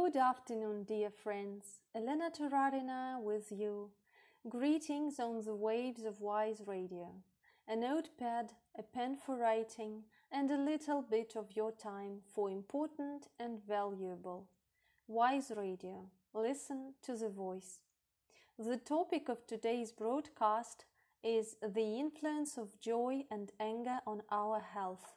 Good afternoon, dear friends. Elena Torarina with you. Greetings on the waves of Wise Radio. A notepad, a pen for writing, and a little bit of your time for important and valuable. Wise Radio. Listen to the voice. The topic of today's broadcast is the influence of joy and anger on our health.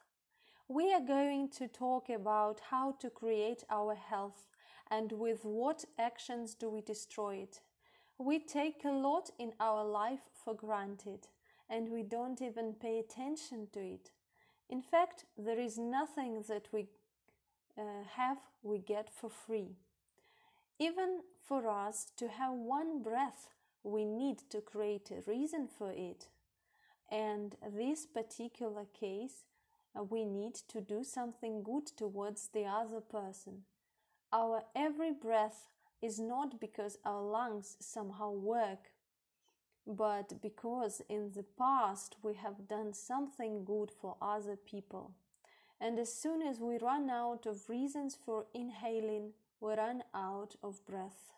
We are going to talk about how to create our health and with what actions do we destroy it. We take a lot in our life for granted and we don't even pay attention to it. In fact, there is nothing that we uh, have we get for free. Even for us to have one breath, we need to create a reason for it. And this particular case, uh, we need to do something good towards the other person. Our every breath is not because our lungs somehow work, but because in the past we have done something good for other people. And as soon as we run out of reasons for inhaling, we run out of breath.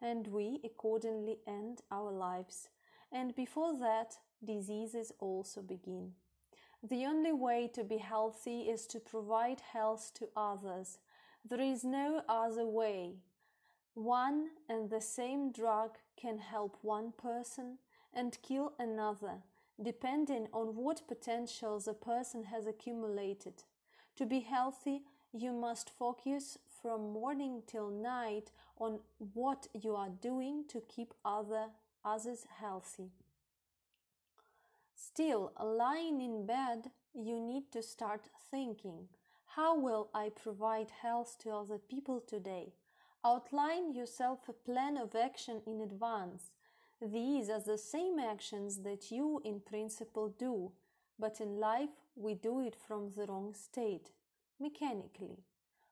And we accordingly end our lives. And before that, diseases also begin. The only way to be healthy is to provide health to others. There is no other way. One and the same drug can help one person and kill another, depending on what potential the person has accumulated. To be healthy, you must focus from morning till night on what you are doing to keep other, others healthy. Still, lying in bed, you need to start thinking how will I provide health to other people today? Outline yourself a plan of action in advance. These are the same actions that you in principle do, but in life we do it from the wrong state, mechanically.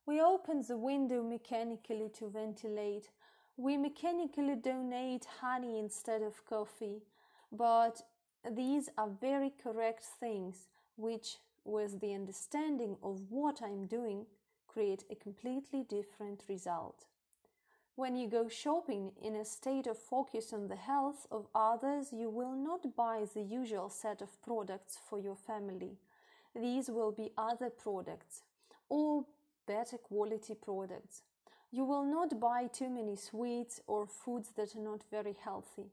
We open the window mechanically to ventilate. We mechanically donate honey instead of coffee. But these are very correct things which, with the understanding of what I'm doing, create a completely different result. When you go shopping in a state of focus on the health of others, you will not buy the usual set of products for your family. These will be other products or better quality products. You will not buy too many sweets or foods that are not very healthy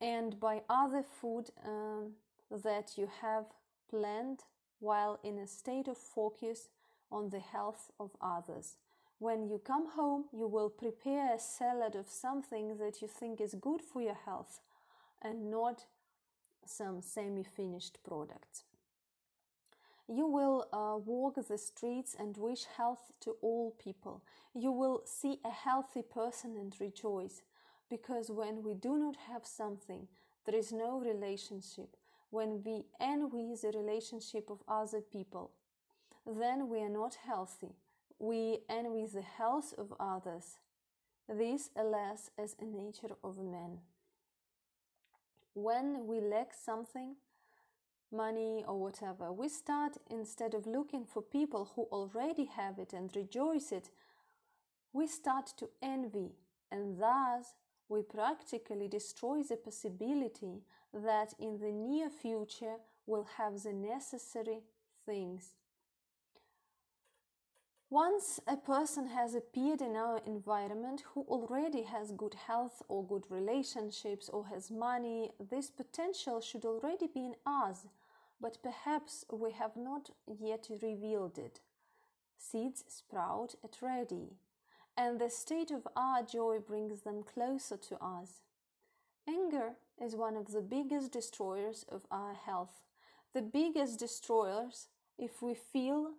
and buy other food um, that you have planned while in a state of focus on the health of others. When you come home, you will prepare a salad of something that you think is good for your health and not some semi finished products. You will uh, walk the streets and wish health to all people. You will see a healthy person and rejoice because when we do not have something, there is no relationship. When we envy the relationship of other people, then we are not healthy. We envy the health of others. This, alas, is a nature of man. When we lack something, money or whatever, we start instead of looking for people who already have it and rejoice it, we start to envy and thus we practically destroy the possibility that in the near future we'll have the necessary things. Once a person has appeared in our environment who already has good health or good relationships or has money, this potential should already be in us, but perhaps we have not yet revealed it. Seeds sprout at ready, and the state of our joy brings them closer to us. Anger is one of the biggest destroyers of our health, the biggest destroyers if we feel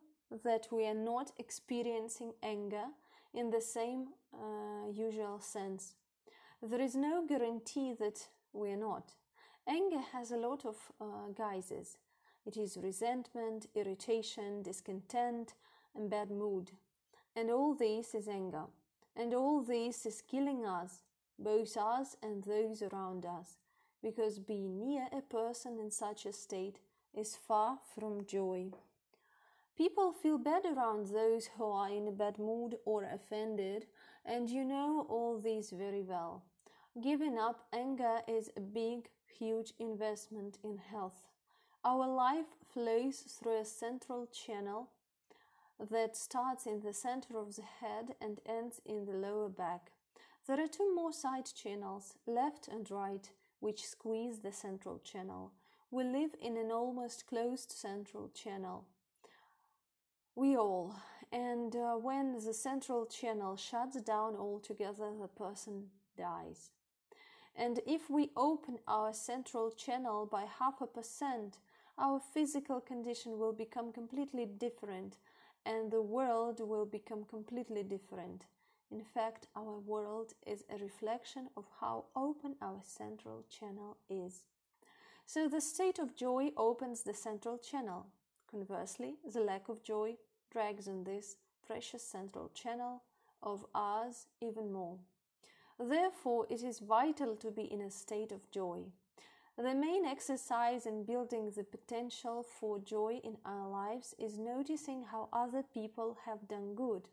that we are not experiencing anger in the same uh, usual sense. There is no guarantee that we are not. Anger has a lot of uh, guises. It is resentment, irritation, discontent, and bad mood. And all this is anger. And all this is killing us, both us and those around us, because being near a person in such a state is far from joy. People feel bad around those who are in a bad mood or offended, and you know all this very well. Giving up anger is a big, huge investment in health. Our life flows through a central channel that starts in the center of the head and ends in the lower back. There are two more side channels, left and right, which squeeze the central channel. We live in an almost closed central channel. We all, and uh, when the central channel shuts down altogether, the person dies. And if we open our central channel by half a percent, our physical condition will become completely different and the world will become completely different. In fact, our world is a reflection of how open our central channel is. So the state of joy opens the central channel. Conversely, the lack of joy drags on this precious central channel of ours even more. Therefore, it is vital to be in a state of joy. The main exercise in building the potential for joy in our lives is noticing how other people have done good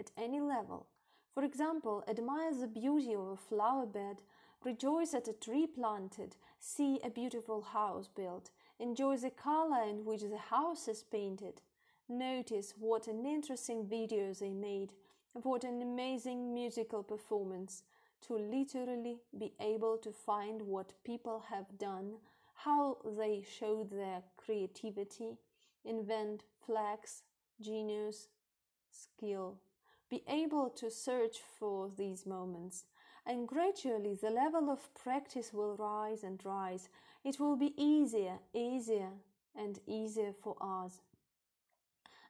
at any level. For example, admire the beauty of a flower bed, rejoice at a tree planted, see a beautiful house built, enjoy the color in which the house is painted. Notice what an interesting video they made, what an amazing musical performance to literally be able to find what people have done, how they showed their creativity, invent flags, genius, skill. Be able to search for these moments, and gradually the level of practice will rise and rise. It will be easier, easier, and easier for us.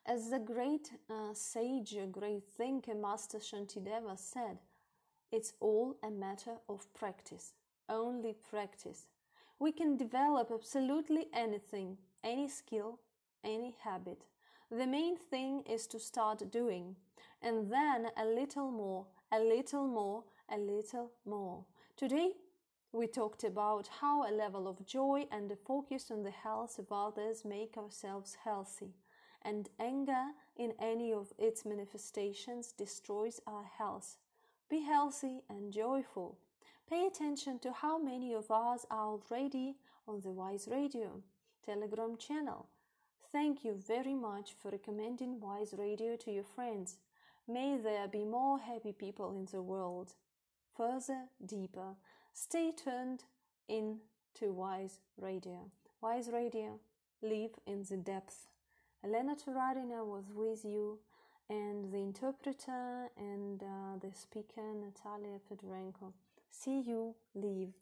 As the great uh, sage, great thinker, Master Shantideva said, it's all a matter of practice, only practice. We can develop absolutely anything, any skill, any habit. The main thing is to start doing, and then a little more, a little more, a little more. Today, we talked about how a level of joy and a focus on the health of others make ourselves healthy, and anger in any of its manifestations destroys our health. Be healthy and joyful. Pay attention to how many of us are already on the Wise Radio Telegram channel. Thank you very much for recommending Wise Radio to your friends. May there be more happy people in the world. Further, deeper, stay tuned in to Wise Radio. Wise Radio, live in the depth. Elena Turadina was with you and the interpreter and uh, the speaker Natalia Fedorenko. See you, leave